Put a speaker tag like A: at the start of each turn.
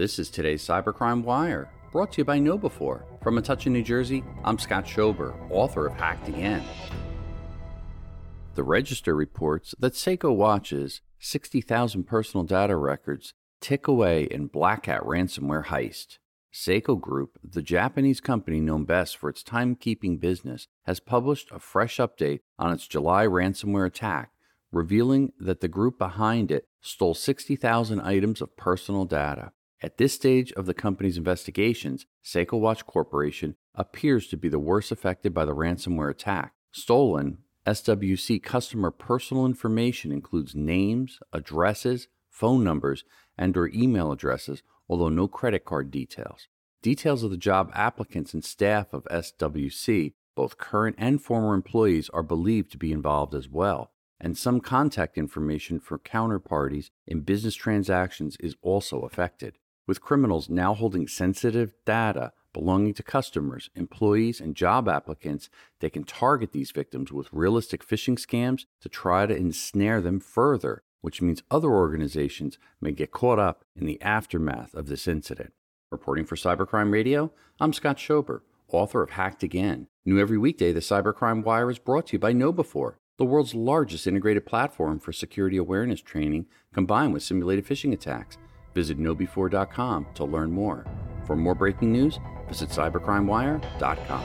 A: This is today's Cybercrime Wire, brought to you by KnowBe4. From Metuchen, New Jersey, I'm Scott Schober, author of Hacked Again. The Register reports that Seiko Watch's 60,000 personal data records tick away in BlackCat ransomware heist. Seiko Group, the Japanese company known best for its timekeeping business, has published a fresh update on its July ransomware attack, revealing that the group behind it stole 60,000 items of personal data. At this stage of the company's investigations, Seiko Watch Corporation appears to be the worst affected by the ransomware attack. Stolen SWC customer personal information includes names, addresses, phone numbers, and or email addresses, although no credit card details. Details of the job applicants and staff of SWC, both current and former employees, are believed to be involved as well. And some contact information for counterparties in business transactions is also affected with criminals now holding sensitive data belonging to customers, employees, and job applicants, they can target these victims with realistic phishing scams to try to ensnare them further, which means other organizations may get caught up in the aftermath of this incident. Reporting for Cybercrime Radio, I'm Scott Schober, author of Hacked Again. New every weekday, the Cybercrime Wire is brought to you by KnowBe4, the world's largest integrated platform for security awareness training combined with simulated phishing attacks. Visit knowbe4.com to learn more. For more breaking news, visit cybercrimewire.com.